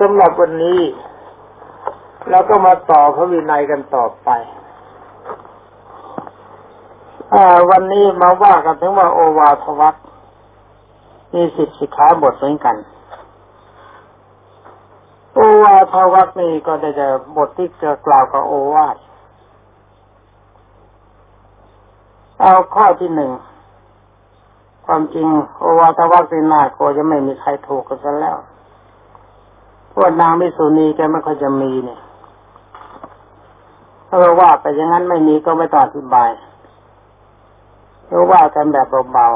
สำหรับวันนี้เราก็มาต่อพระวินัยกันต่อไปอวันนี้มาว่ากันถึงว่าโอวาทวัตมีสิบสิกขาบทเหมือนกัน โอวาทวัตนี่ก็ได้จะบทที่จะกล่าวกับโอวาทเอาข้อที่หนึ่งความจริง โอวาทวัตเป็นหน้าก็จะไม่มีใครถูกกันซะแล้ว พวกนางมิสุนีแกไม่ค่อยจะมีเนี่ยถ้าว่าไปอย่างนั้นไม่มีก็ไม่ต้องอธิบายราะว่ากันแบบเบา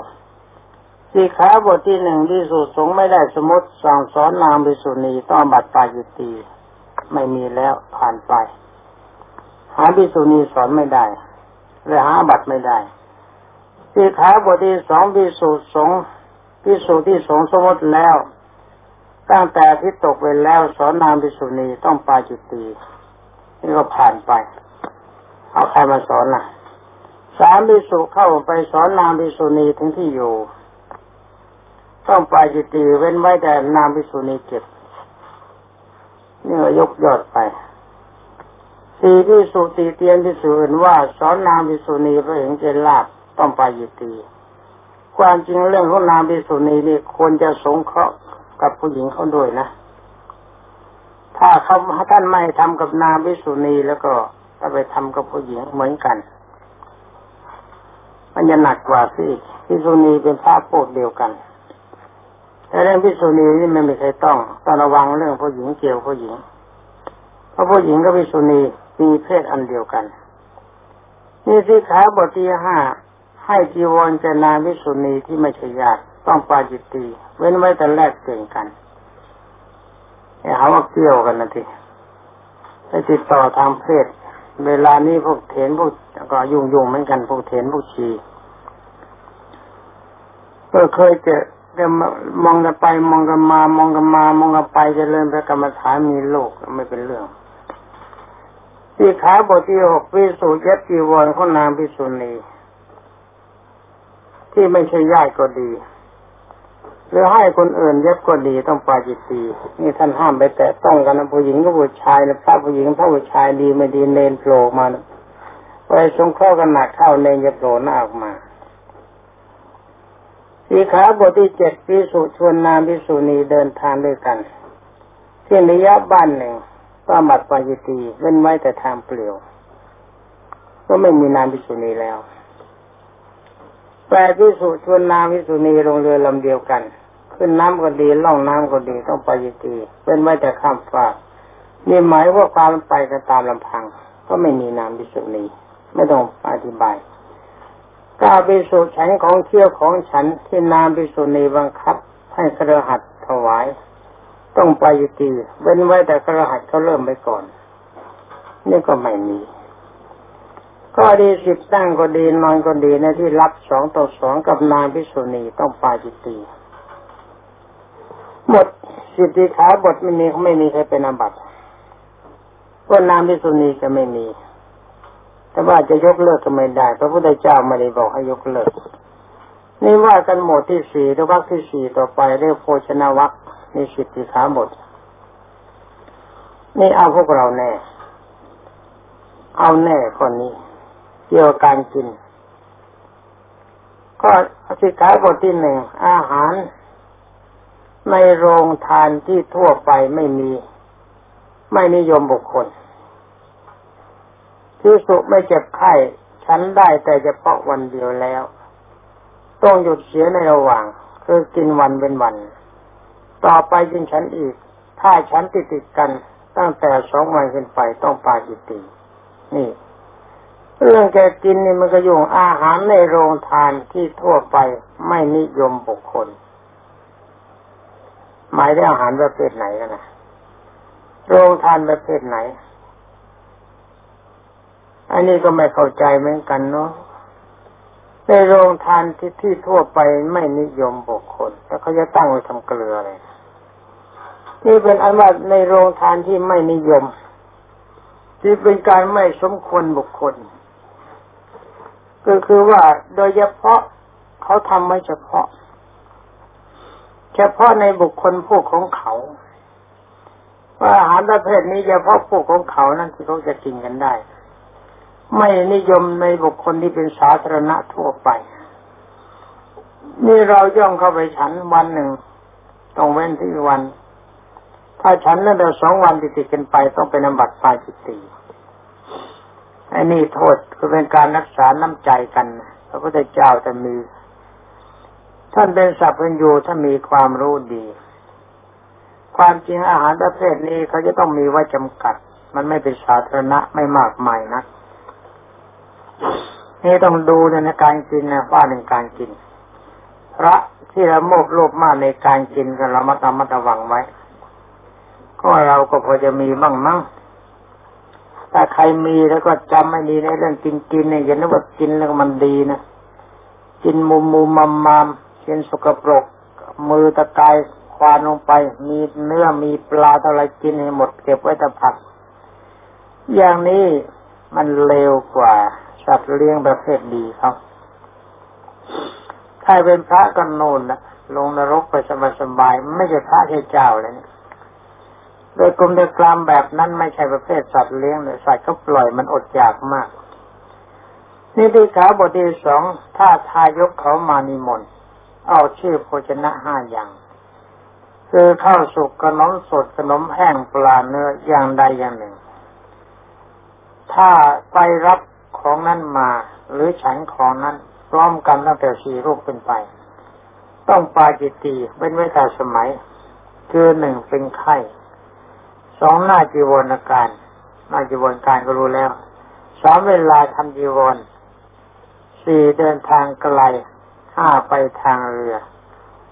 ๆสีขาบทที่หนึ่งที่สุดสงไม่ได้สมมติสั่งสอนนางมิสุนีต้องบัตรปาจิตีไม่มีแล้วผ่านไป หาบิสุนีสอนไม่ได้เลยหาบัตรไม่ได้สีขาบทที่สองพิสูจน์สงพิสูจน์ที่สงสมมติแล้ว ตั้งแต่ที่ตกไปแล้วสอนนางพิสุนีต้องปาจิตีนี่ก็ผ่านไป เอาใครมาสอนล่ะ สามพิสุเข้าไปสอนนางพิสุนีถึงที่อยู่ ต้องปาจิตีเว้นไว้แต่นางพิสุนีเก็บนี่ก็ยกยอดไปสี่พิสุตีเตียนพิสุอื่นว่า สอนนางพิสุนีพระเห็นเจนลาบต้องปาจิตีความจริงเรื่องของนางพิสุนีนี่ควรจะสงเคราะห์ กับผู้หญิงเขาด้วยนะ ถ้าเขาท่านไม่ทำกับนางพิสุนีแล้วก็ถ้าไปทำกับผู้หญิงเหมือนกัน มันจะหนักกว่าสิพิสุนีเป็นพระโพดเดียวกัน แต่เรื่องพิสุนีนี่ไม่มีใครต้องต้องระวังเรื่องผู้หญิงเกี่ยวผู้หญิง เพราะผู้หญิงกับพิสุนีมีเพศอันเดียวกัน นี่สิขาบทที่ห้าให้จีวรแก่นางพิสุนีที่ไม่ใช่ญาติ ต้องปาจิตตีเว้นไว้แต่แรกเก่งกันหาว่าเกี่ยวกันนะทีไปติดต่อทางเพศ เวลานี้พวกเถนพวกก็ยุ่งยุ่งเหมือนกันพวกเถนพวกชีก็เคยเจอจะมองกันไปมองกันมามองกันมามองกันไปจะเริ่มไปกรรมฐานมีโลกไม่เป็นเรื่องที่ขาบทที่หกพิสูจน์ยัจีวรของนางพิสุณีที่ไม่ใช่ญาติก็ดี หรือให้คนอื่นเย็บก็ดีต้องปาจิตตีนี่ท่านห้ามไปแตะต้องกันนะผู้หญิงกับผู้ชายนะพระผู้หญิงพระผู้ชายดีไม่ดีเนนโผล่มาไปสงเคราะห์กันหนักเข้าเนนจะโผล่หน้าออกมาสีขาบทที่เจ็ดพิสุชวนนามพิสุนีเดินทางด้วยกัน ที่นิยะบ้านหนึ่งก็หมัดปาจิตีเว้นไว้แต่ทางเปลี่ยว ก็ไม่มีนามพิสุนีแล้วแปลพิสุชวนนามพิสุนีลงเรือลำเดียวกัน ขึ้นน้ำก็ดีล่องน้ำก็ดีต้องไปยิตีเป็นไว้แต่ข้ามฟากนี่หมายว่าความไปกันตามลำพัง ก็ไม่มีนามพิสุนีไม่ต้องอธิบายกาพิสุฉันของเที่ยวของฉันที่นามพิสุนีบังคับ ให้กระหัตถวาย ต้องไปยิตีเว้นไว้แต่กระหัตเขาเริ่มไปก่อน นี่ก็ไม่มีก็ดีสิบตั้งก็ดีนอนก็ดีในที่รับสองต่อสองกับนามพิสุนีต้องปาจิตี หมดสิทธิขาบทไม่มีไม่มีใครเป็นอาบัติว่านามพิสุนีก็ไม่มี แต่ว่าจะยกเลิกก็ไม่ได้ พระพุทธเจ้าไม่ได้บอกให้ยกเลิก นี่ว่ากันหมดที่สี่ตัววักที่สี่ต่อไปเรียกโภชนาวักนี่สิทธิขาบท นี่เอาพวกเราแน่ เอาแน่คนนี้ เกี่ยวกับการกิน ก็สิกขาบทที่หนึ่งอาหาร ในโรงทานที่ทั่วไปไม่มี ไม่นิยมบุคคลที่สุไม่เจ็บไข้ฉันได้แต่เฉพาะวันเดียวแล้ว ต้องหยุดเสียในระหว่าง คือกินวันเป็นวัน ต่อไปกินฉันอีก ถ้าฉันติดติดกันตั้งแต่สองวันขึ้นไปต้องปาจิตตินี่เรื่องแกกินนี่มันก็ยุ่งอาหารในโรงทานที่ทั่วไปไม่นิยมบุคคล หมายถึงอาหารประเภทไหนกันนะโรงทานประเภทไหน อันนี้ก็ไม่เข้าใจเหมือนกันเนาะในโรงทานที่ที่ทั่วไปไม่นิยมบุคคลแล้วเขาจะตั้งไว้ทำเกลือเลยนี่เป็นอันว่าในโรงทานที่ไม่นิยม ที่เป็นการไม่สมควรบุคคล ก็คือว่าโดยเฉพาะเขาทำไม่เฉพาะ เฉพาะในบุคคลพวกของเขา ว่าอาหารประเภทนี้เฉพาะพวกของเขานั่นที่เขาจะกินกันได้ ไม่นิยมในบุคคลที่เป็นสาธารณะทั่วไป นี่เราย่องเข้าไปฉันวันหนึ่งต้องเว้นที่วัน ถ้าฉันนั่นเดียวสองวันติดกันไปต้องเป็นอบัตปาจิตติไอ้นี่โทษคือเป็นการรักษาน้ำใจกันพระพุทธเจ้าจะมี ท่านเป็นสัพพัญญูถ้านมีความรู้ดี ความจริงอาหารประเภทนี้เขาจะต้องมีไว้จำกัด มันไม่เป็นสาธารณะไม่มากมายนะนี่ต้องดูในการกินนะว่าในการกิน พระที่ละโมบโลภมากในการกินกันเรามาตามมาตะวังไว้ ก็เราก็พอจะมีบ้างมั้งถ้าใครมีแล้วก็จำไม่ดีในเรื่องกินกินเนี่ยอย่านึกว่ากินแล้วมันดีนะกินมุมมุมมามมาม กินสกปรก มือตะกายควานลงไป มีเนื้อมีปลาอะไรกินให้หมดเก็บไว้แต่ผัก อย่างนี้มันเลวกว่าสัตว์เลี้ยงประเภทดีครับ ถ้าเป็นพระก็โน่นนะลงนรกไปสบายๆไม่ใช่พระใช่เจ้าเลยนี่ยโดยกลมโดยกลามแบบนั้นไม่ใช่ประเภทสัตว์เลี้ยงเลยสัตว์เขาปล่อยมันอดอยากมาก นี่ที่ขาบทที่สองถ้าทายกเขามานิมนต์ เอาชื่อโภชนะห้าอย่างคือข้าวสุกขนมสดขนมแห้งปลาเนื้ออย่างใดอย่างหนึ่ง ถ้าไปรับของนั้นมา หรือฉันของนั้นพร้อมกันตั้งแต่สี่รูปเป็นไป ต้องปาจิตตีเป็นไว้แต่สมัย คือหนึ่งเป็นไข้สองหน้าจีวรอาการหน้าจีวรการก็รู้แล้วสามเวลาทำจีวรสี่เดินทางไกล ห้าไปทางเรือ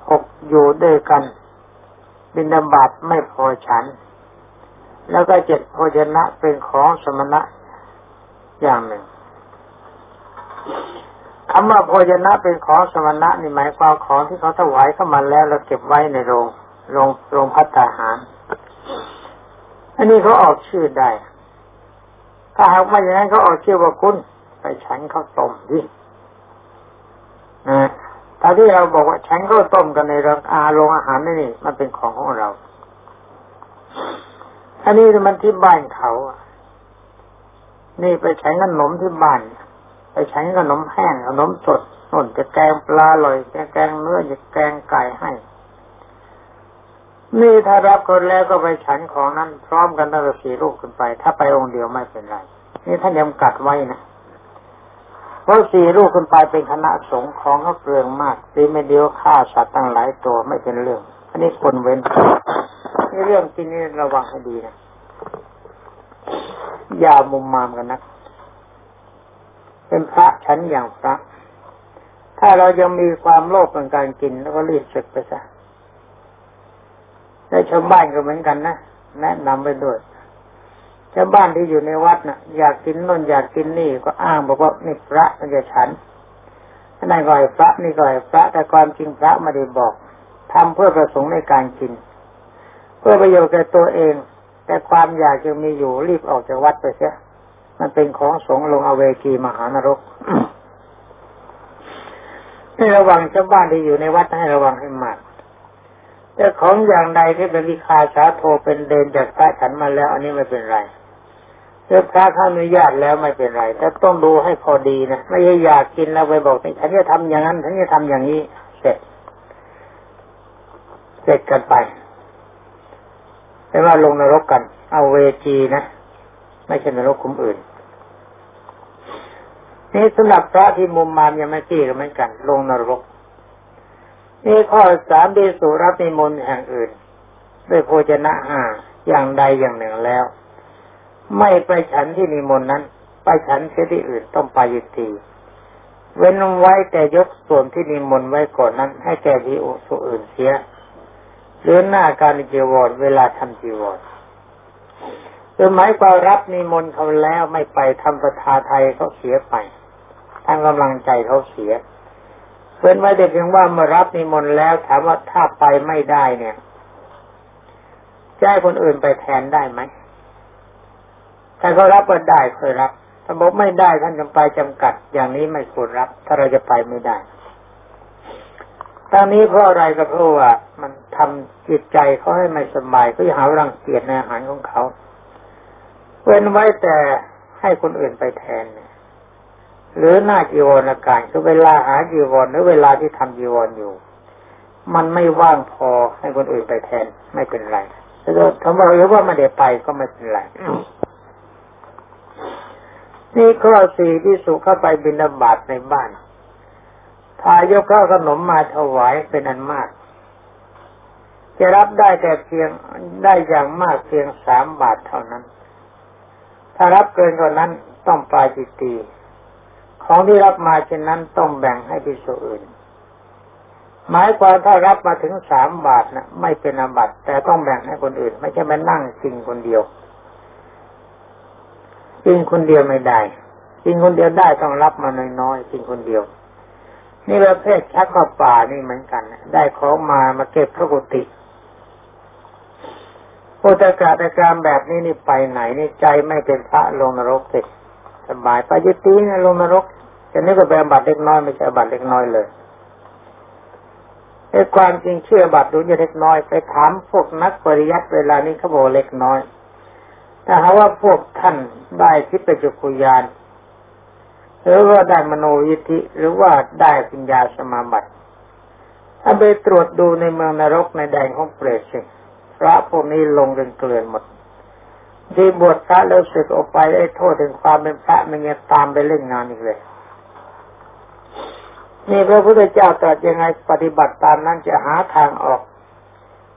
หกอยู่ด้วยกัน บินาบาตไม่พอฉัน แล้วก็เจ็ดโภชนะเป็นของสมณะอย่างหนึ่งคำว่าโภชนะเป็นของสมณะนี่หมายความของที่เขาถวายเข้ามาแล้วเราเก็บไว้ในโรงโรงโรงพัฒหาร อันนี้เขาออกชื่อได้ ถ้าหากไม่อย่างนั้นเขาออกชื่อว่าคุณไปฉันข้าวต้มดิ ตอนที่เราบอกว่าฉันข้าวต้มกันในโรงอาโรงอาหารนี่มันเป็นของของเรา อันนี้มันที่บ้านเขา นี่ไปฉันขนมที่บ้าน ไปฉันขนมแห้งขนมสดน่นจะแกงปลาลอยจะแกงเนื้อจะแกงไก่ให้ นี่ถ้ารับคนแล้วก็ไปฉันของนั้นพร้อมกันตั้งแต่สี่ลูกขึ้นไป ถ้าไปองค์เดียวไม่เป็นไร นี่ท่านยำกัดไว้นะ พราะสี่ลูกขึ้นไปเป็นคณะสงฆ์ของเขาเปลืองมากตีไม่เดียวฆ่าสัตว์ตั้งหลายตัวไม่เป็นเรื่อง อันนี้คนเว้นนี่เรื่องกินนี่ระวังให้ดีนะอย่ามุมมามกันนะเป็นพระฉันอย่างพระ ถ้าเรายังมีความโลภในการกินแล้วก็รีบเสร็จไปซะและชาวบ้านก็เหมือนกันนะแนะนำไปด้วย ชาวบ้านที่อยู่ในวัดนะ่ะ อยากกินนนอยากกินนี่ก็อ้างบอกว่านี่พระมันจะฉันนั่นก็ไอ้พระนี่ก็ไอ้พระ แต่ความจริงพระไม่ได้บอกทำเพื่อประสงค์ในการกิน เพื่อประโยชน์แก่ตัวเอง แต่ความอยากจะมีอยู่รีบออกจากวัดไปเสียมันเป็นของสงลงอเวกีมหานรกให้ระวังชาวบ้านที่อยู่ในวัดให้ระวังให้มากแต่ของอย่างใดที่เป็นวิคาสาโทเป็นเดนจากพระฉันมาแล้ว อันนี้ไม่เป็นไร เมื่อพระท่านอนุญาตแล้วไม่เป็นไร แต่ต้องดูให้พอดีนะไม่ใช่อยากกินแล้วไปบอกฉันจะทำอย่างนั้นฉันจะทำอย่างนี้ เสร็จ เสร็จกันไปไม่ว่าลงนรกกัน เอาเวจีนะไม่ใช่นรกคุมอื่นนี่สำหรับพระที่มุมมามยังไม่ขี้ก็เหมือนกัน ลงนรก นี่ข้อสามดีสุรับนิมนต์แห่งอื่น ด้วยโภชนะห้าอย่างใดอย่างหนึ่งแล้ว ไม่ไปฉันที่นิมนต์นั้น ไปฉันเสียที่อื่นต้องไปยุตีเว้นไว้แต่ยกส่วนที่นิมนต์ไว้ก่อนนั้น ให้แก่ที่อุสุอื่นเสียหรือหน้าการจีวรเวลาทำจีวรคือหมายความรับนิมนต์เขาแล้วไม่ไปทำประทาไทยเขาเสียไปทางกำลังใจเขาเสียเว้นไว้แต่เพียงว่าเมื่อรับนิมนต์แล้วถามว่าถ้าไปไม่ได้เนี่ยจะให้คนอื่นไปแทนได้ไหม ถ้าเขารับก็ได้เคยรับถ้าบอกไม่ได้ท่านจำไปจำกัด อย่างนี้ไม่ควรรับ ถ้าเราจะไปไม่ได้ตอนนี้เพราะอะไรก็เพราะว่ามันททำจิตใจเขาให้ไม่สบายก็จะหารังเกียจในอาหารของเขาเว้นไว้แต่ให้คนอื่นไปแทนหรือหน้าจีวรอาการคือเวลาหาจีวรหรือเวลาที่ทำจีวรอยู่ มันไม่ว่างพอให้คนอื่นไปแทนไม่เป็นไรถ้าทำว่าหรือว่าไม่ได้ไปก็ไม่เป็นไร นี่ข้อสี่ที่สุเข้าไปบินาบาตในบ้าน พายกข้าวขนมมาถวายเป็นอันมาก จะรับได้แต่เพียงได้อย่างมากเพียงสามบาทเท่านั้น ถ้ารับเกินกว่านั้นต้องปลายจิตตีของที่รับมาเช่นนั้นต้องแบ่งให้พิสุอื่น หมายความถ้ารับมาถึงสามบาทนะไม่เป็นอาบัตแต่ต้องแบ่งให้คนอื่น ไม่ใช่มานั่งกินคนเดียว กินคนเดียวไม่ได้กินคนเดียวได้ต้องรับมาน้อยๆกินคนเดียว นี่ประเภทชักเข้าป่านี่เหมือนกัน ได้ของมามาเก็บพระกุฏิโอตกาตการแบบนี้นี่ไปไหนนี่ใจไม่เป็นพระลงนรกติสบายไปยุตินะลงนรกจะนี่ก็แปบัตรเล็กน้อยไม่ใช่บัตรเล็กน้อยเลยไอ้ความจริงเชื่อบัตรดูจะเล็กน้อยไปถามพวกนักปริยัติเวลานี้เขาบอกเล็กน้อย ถ้าหาว่าพวกท่านได้ทิพยจุกุยานหรือว่าได้มโนยิธิ หรือว่าได้ปัญญาสมาบัติถ้าไปตรวจดูในเมืองนรกในแดนของเปรตสิพระพวกนี้ลงเป็นเกลื่อนหมด ที่บวชพระแล้วสึกออกไปไอ้โทษถึงความเป็นพระมันยังตามไปเล่นงานอีกเลย นี่พระพุทธเจ้าตรัสยังไงปฏิบัติตามนั้นจะหาทางออก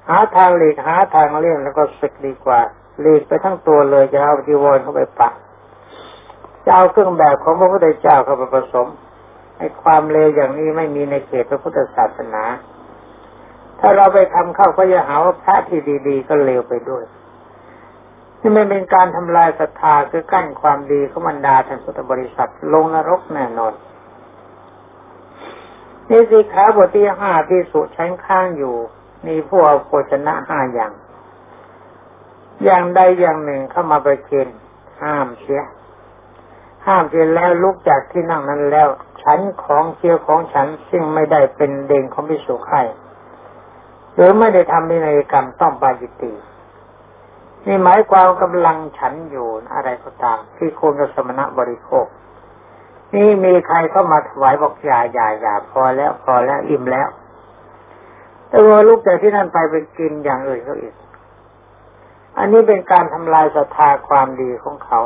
หาทางหลีกหาทางเลี่ยงแล้วก็สึกดีกว่า หลีกไปทั้งตัวเลยจะเอาจีวรเข้าไปปักจะเอาเครื่องแบบของพระพุทธเจ้าเข้าไปผสมให้ความเลวอย่างนี้ไม่มีในเขตพระพุทธศาสนา ถ้าเราไปทำเข้าก็จะหาว่าพระที่ดีๆ ก็เลวไปด้วยนี่ไม่เป็นการทำลายศรัทธาคือกั้นความดีของบรรดาท่านพุทธบริษัทลงนรกแน่นอนนี่สิขาบทที่ห้าที่สุชั้นข้างอยู่ มีผู้เอาโภชนะห้าอย่าง อย่างใดอย่างหนึ่งเข้ามาประเคนห้ามเสีย ห้ามเสียแล้วลุกจากที่นั่งนั้นแล้ว ฉันของเคี้ยวของฉันซึ่งไม่ได้เป็นเด่งของพิสุข่หรือไม่ได้ทำในนกรรมต้องปาจิตีนี่หมายความกำลังฉันอยู่อะไรก็ตาม ที่ควรกับสมณะบริโภค นี่มีใครเข้ามาถวายบอกอย่าอย่าอย่าพอแล้วพอแล้วอิ่มแล้วแต่ว่าลูกจากที่นั่นไปไปกินอย่างอื่นเขาอีก อันนี้เป็นการทำลายศรัทธาความดีของเขา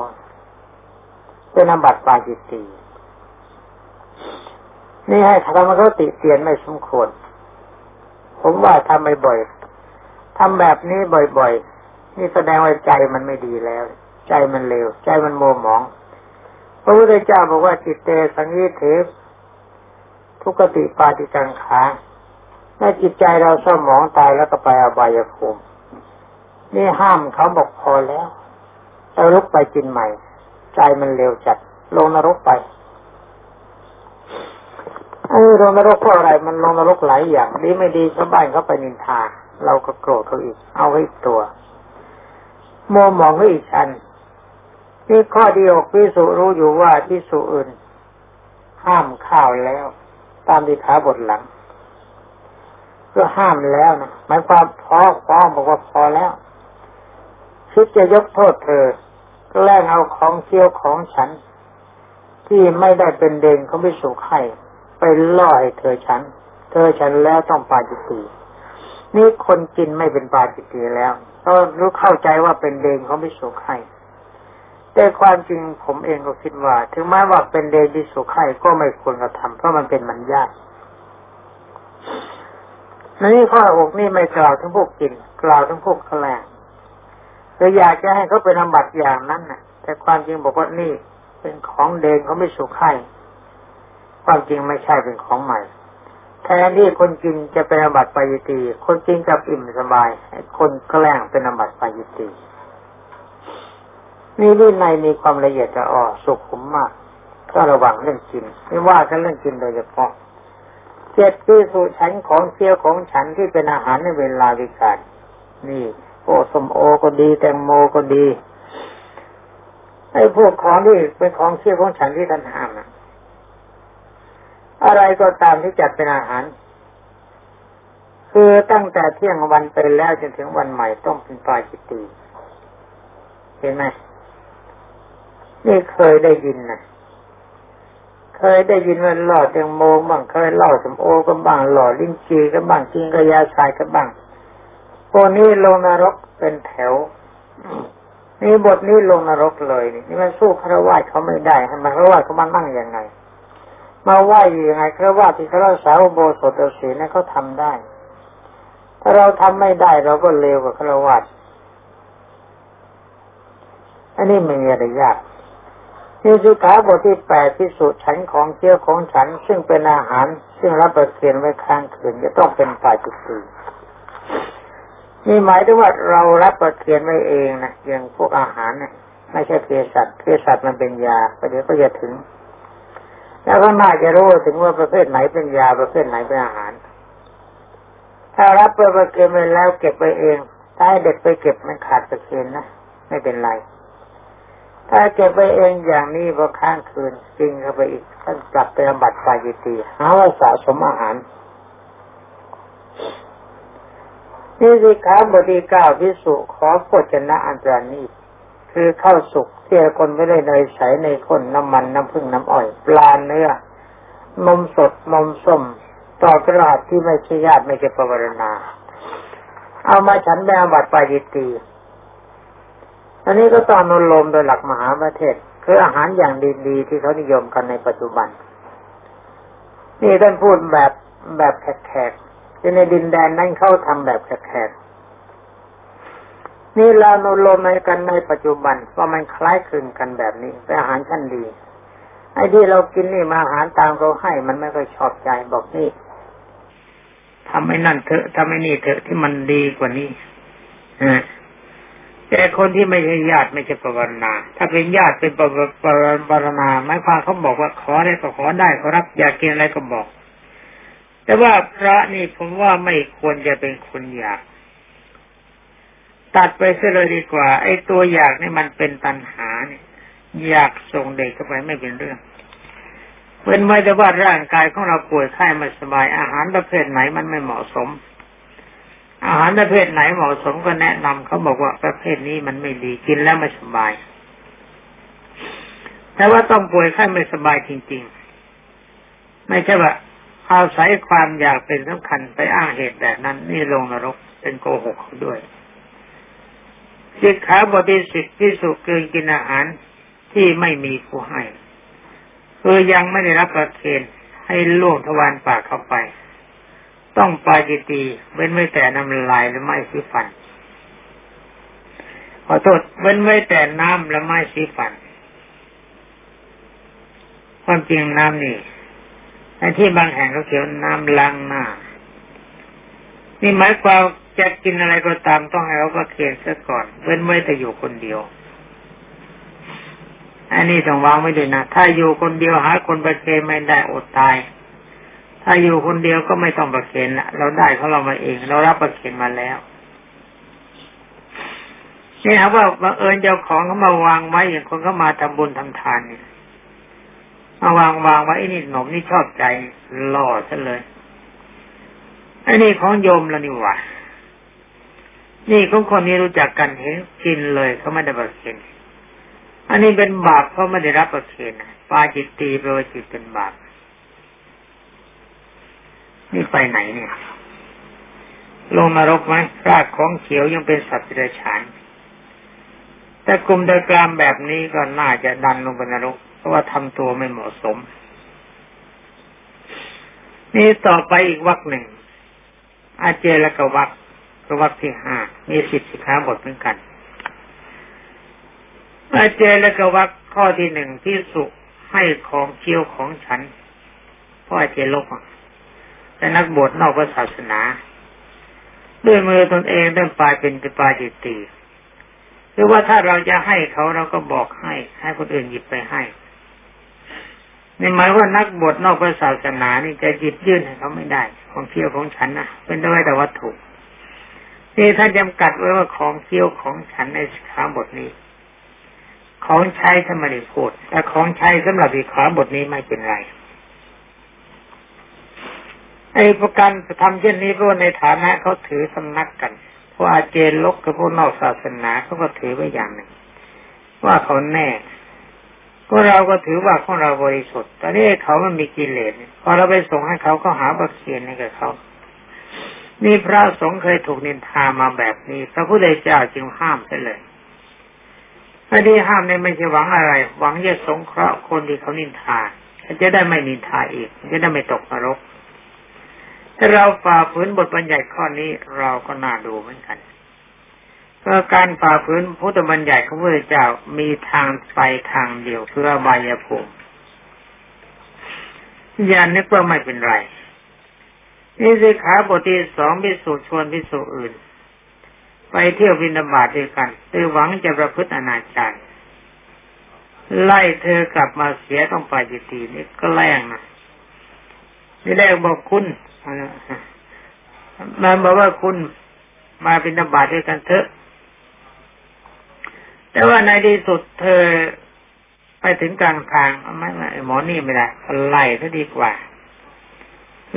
เป็นอบัติปาจิตตีนี่ให้ธรรมคติเตียนไม่สมควร ผมว่าทำบ่อยๆทำแบบนี้บ่อยๆ นี่แสดงว่าใจมันไม่ดีแล้ว ใจมันเลว ใจมันโมหมอง พระพุทธเจ้าบอกว่าจิตเตสังยิเททุกติปาติกังขาถ้าจิตใจเราเศร้าหมองตายแล้วก็ไปอบายภูมิ นี่ห้ามเขาบอกพอแล้วเราลุกไปกินใหม่ ใจมันเร็วจัด ลงนรกไปไอ้ลงนรกเพราะอะไร มันลงนรกหลายอย่างดีไม่ดีชาวบ้านเขาไปนินทา เราก็โกรธเขาอีก เอาไว้ตัวโมมองไว้อีกอันนี่ข้อเดียวพิสุรู้อยู่ว่าพิสุอื่น ห้ามข้าวแล้ว ตามที่ขาบทหลังก็ห้ามแล้วนะหมายความพอฟ้องบอกว่าพอแล้ว คิดจะยกโทษเธอ แกล้งเอาของเคี้ยวของฉัน ที่ไม่ได้เป็นเด่นเขาไม่สุขให้ไปล่อให้เธอฉัน เธอฉันแล้วต้องปาจิตีนี่คนกินไม่เป็นปาจิตีแล้วก็รู้เข้าใจว่าเป็นเดนเขาไม่สุขให้แต่ความจริงผมเองก็คิดว่า ถึงแม้ว่าเป็นเดนที่สุขให้ก็ไม่ควรกระทำเพราะมันเป็นมันยากนี่ข้ออกนี่ไม่กล่าวถึงพวกกิน กล่าวถึงพวกแกล้ง เราอยากจะให้เขาเป็นอบัตอย่างนั้นน่ะ แต่ความจริงบอกว่านี่เป็นของเดงเขาไม่สุขให้ความจริงไม่ใช่เป็นของใหม่แทนที่คนกินจะเป็นอบัตปายตี คนกินกับอิ่มสบาย คนแกล้งเป็นอบัตปายตีนี่วินัยมีความละเอียดละอ่อสุขุมมาก ก็ระวังเรื่องกิน ไม่ว่ากันเรื่องกินโดยเฉพาะเจ็ดคือสุฉันของเคี้ยวของฉันที่เป็นอาหารในเวลาวิการนี่ โอ้สมโอก็ดี แตงโมก็ดีไอ้พวกของที่เป็นของเชื่อของฉันที่ท่านห้ามนะอะไรก็ตามที่จัดเป็นอาหาร คือตั้งแต่เที่ยงวันไปแล้วจนถึงวันใหม่ต้องเป็นปลาจิตตีเห็นไหมนี่เคยได้ยินนะเคยได้ยินว่าหล่อแตงโมบ้างเคยเล่าสมโอก็บ้างหล่อลิ้นจีก็บ้างจิงกระยาชายก็บ้าง พวกนี้ลงนรกเป็นแถว นี่บทนี้ลงนรกเลย นี่นี่มันสู้คารวะเขาไม่ได้ให้มันคารวะเขามานั่งยังไง มาไหวยังไงคารวะที่เขารักษาโบสถศีนั้นเขาทำได้ ถ้าเราทำไม่ได้เราก็เลวกว่าคารวะอันนี้ไม่มีอะไรยากนี่สุขาบทที่แปดที่สุดฉันของเชี่ยวของฉัน ซึ่งเป็นอาหาร ซึ่งรับประเคนไว้ค้างคืนจะต้องเป็นฝ่ายจุดตี นี่หมายถึงว่าเรารับประเคียนไว้เองนะอย่างพวกอาหารเนี่ยไม่ใช่เภสัชเภสัชมันเป็นยาประเดี๋ยวก็จะถึง แล้วก็น่าจะรู้ถึงว่าประเภทไหนเป็นยาประเภทไหนเป็นอาหาร ถ้ารับประเคียนไปแล้วเก็บไปเองถ้าให้เด็กไปเก็บมันขาดประเคียนนะไม่เป็นไรถ้าเก็บไปเองอย่างนี้พอค้างคืนจริงเข้าไปอีกท่านกลับไปบัติปาจิตีหาว่าสะสมอาหาร นี่สิขาบดีเก้าพิสุขอโภชนะอันตรานีคือข้าวสุกเที่ยคนไม่ได้เนยใสในข้นน้ำมันน้ำผึ้งน้ำอ้อยปลาเนื้อนมสดนมส้มต่อกระดาษที่ไม่ใช่ญาติไม่ใช่ปวารณา เอามาฉันแบบัติปาจิตีอันนี้ก็ตองนุลมโดยหลักมหาประเทศ คืออาหารอย่างดีๆที่เขานิยมกันในปัจจุบัน นี่ท่านพูดแบบแบบแขก ที่ในดินแดนนั้นเขาทำแบบแขกนี่เรานุลมในกันในปัจจุบันว่ามันคล้ายคลึงกันแบบนี้เป็นอาหารชั้นดี ไอ้ที่เรากินนี่มาอาหารตามเขาให้ มันไม่ค่อยชอบใจบอกนี่ทำให้นั่นเถอะทำให้นี่เถอะที่มันดีกว่านี้อ่าแต่คนที่ไม่ใช่ญาติไม่ใช่ปรณา ถ้าเป็นญาติเป็นปรปรณาหมายความเขาบอกว่าขอได้ก็ขอได้ขอรับอยากกินอะไรก็บอก แต่ว่าพระนี่ผมว่าไม่ควรจะเป็นคนอยาก ตัดไปเสียเลยดีกว่า ไอ้ตัวอยากนี่มันเป็นตัณหาเนี่ย อยากส่งเด็กเข้าไปไม่เป็นเรื่องเว้นไว้แต่ว่าร่างกายของเราป่วยไข้ไม่สบายอาหารประเภทไหนมันไม่เหมาะสม อาหารประเภทไหนเหมาะสมก็แนะนำเขาบอกว่าประเภทนี้มันไม่ดีกินแล้วไม่สบาย แต่ว่าต้องป่วยไข้ไม่สบายจริง ๆ ไม่ใช่ว่า เอาใช้ความอยากเป็นสำคัญไปอ้างเหตุแบบนั้น นี่ลงนรกเป็นโกหกด้วยสิกขาบทิสิทธิสุเกินกินอาหารที่ไม่มีผู้ให้คือยังไม่ได้รับประเคนให้ล่วงทวารปากเข้าไป ต้องปาจิตีเว้นไว้แต่น้ำลายและไม้สีฟัน ขอโทษเว้นไว้แต่น้ำและไม้สีฟัน ความจริงน้ำนี่ ในที่บางแห่งเขาเขียนน้ำล้างหน้า นี่หมายความจะกินอะไรก็ตามต้องให้เราประเคนซะก่อน เว้นไว้แต่อยู่คนเดียว อันนี้ต้องวางไว้ด้วยนะ ถ้าอยู่คนเดียวหาคนประเคนไม่ได้อดตาย ถ้าอยู่คนเดียวก็ไม่ต้องประเคนละเราได้เขาเรามาเอง เรารับประเคนมาแล้วนี่ครับว่าบังเอิญเจ้าของเขามาวางไว้อย่างคนเขามาทำบุญทำทานเนี่ย มาวางวางไว้ไอ้นี่หนมนี่ชอบใจหล่อซะเลยไอ้นี่ของโยมแล้วนี่หว่านี่ของคนนี้รู้จักกันเห็นกินเลยเขาไม่ได้ประเคนอันนี้เป็นบาปเขาไม่ได้รับประเคนปาจิตตีแปลว่าจิตเป็นบาปนี่ไปไหนเนี่ย ลงนรกไหมรากของเขียวยังเป็นสัตว์เดรัจฉานแต่กลุ่มเดกรามแบบนี้ก็น่าจะดันลงไปนรก ราะว่าทำตัวไม่เหมาะสม นี่ต่อไปอีกวักหนึ่ง อาเจและกวักกวักที่ห้ามีสิทธิขาบทเหมือนกัน อาเจและกวักข้อที่หนึ่งที่สุให้ของเคี้ยวของฉันพราะอาเจลบแต่นักบวชนอกพระศาสนา ด้วยมือตนเองต้องปลายเป็นปลายจิตตีหรือว่าถ้าเราจะให้เขาเราก็บอกให้ ให้คนอื่นหยิบไปให้ นี่หมายว่านักบวชนอกพระศาสนานี่จะหยิบยื่นให้เขาไม่ได้ ของเคี้ยวของฉันนะเป็นด้วยแต่วัตถุนี่ท่านจำกัดไว้ว่าของเคี้ยวของฉันในสิขาบทนี้ ของใช้ธรรมริพูดแต่ของใช้สำหรับสิขาบทนี้ไม่เป็นไรไอ้ประกันทำเช่นนี้เพราะในฐานะเขาถือสำนักกันพวกอาเจนลกกับพวกนอกศาสนาเขาก็ถือไว้อย่างหนึ่ง ว่าเขาแน่ ก็เราก็ถือว่าของเราบริสุทธิ์แต่นี่เขามันมีกิเลสพอเราไปส่งให้เขาก็หาบักเคียนให้กับเขานี่พระสงฆ์เคยถูกนินทามาแบบนี้ พระพุทธเจ้าจึงห้ามไปเลยไม่ได้ห้ามในไม่ใช่หวังอะไร หวังจะสงเคราะห์คนที่เขานินทาจะได้ไม่นินทาอีก จะได้ไม่ตกนรก ถ้าเราฝ่าฝืนบทบัญญัติข้อนี้เราก็น่าดูเหมือนกัน เพราะการฝ่าฝืนพุทธบัญญัติของพระเจ้ามีทางไปทางเดียวเพื่อบายภูมิยานนึกว่าไม่เป็นไรนี่สิขาบทที่สองพิสูจชวนพิสูจอื่น ไปเที่ยววินาบาตด้วยกันโดยหวังจะประพฤติอนาจารไล่เธอกลับมาเสียต้องไปจิตีนี่ก็แรงนะนี่แรกบอกคุณมันบอกว่าคุณมาเป็นนบาตด้วยกันเถอะ แต่ว่าในที่สุดเธอไปถึงกลางทางไม่ไม่หมอนี่ไม่ได้ไล่ซะดีกว่า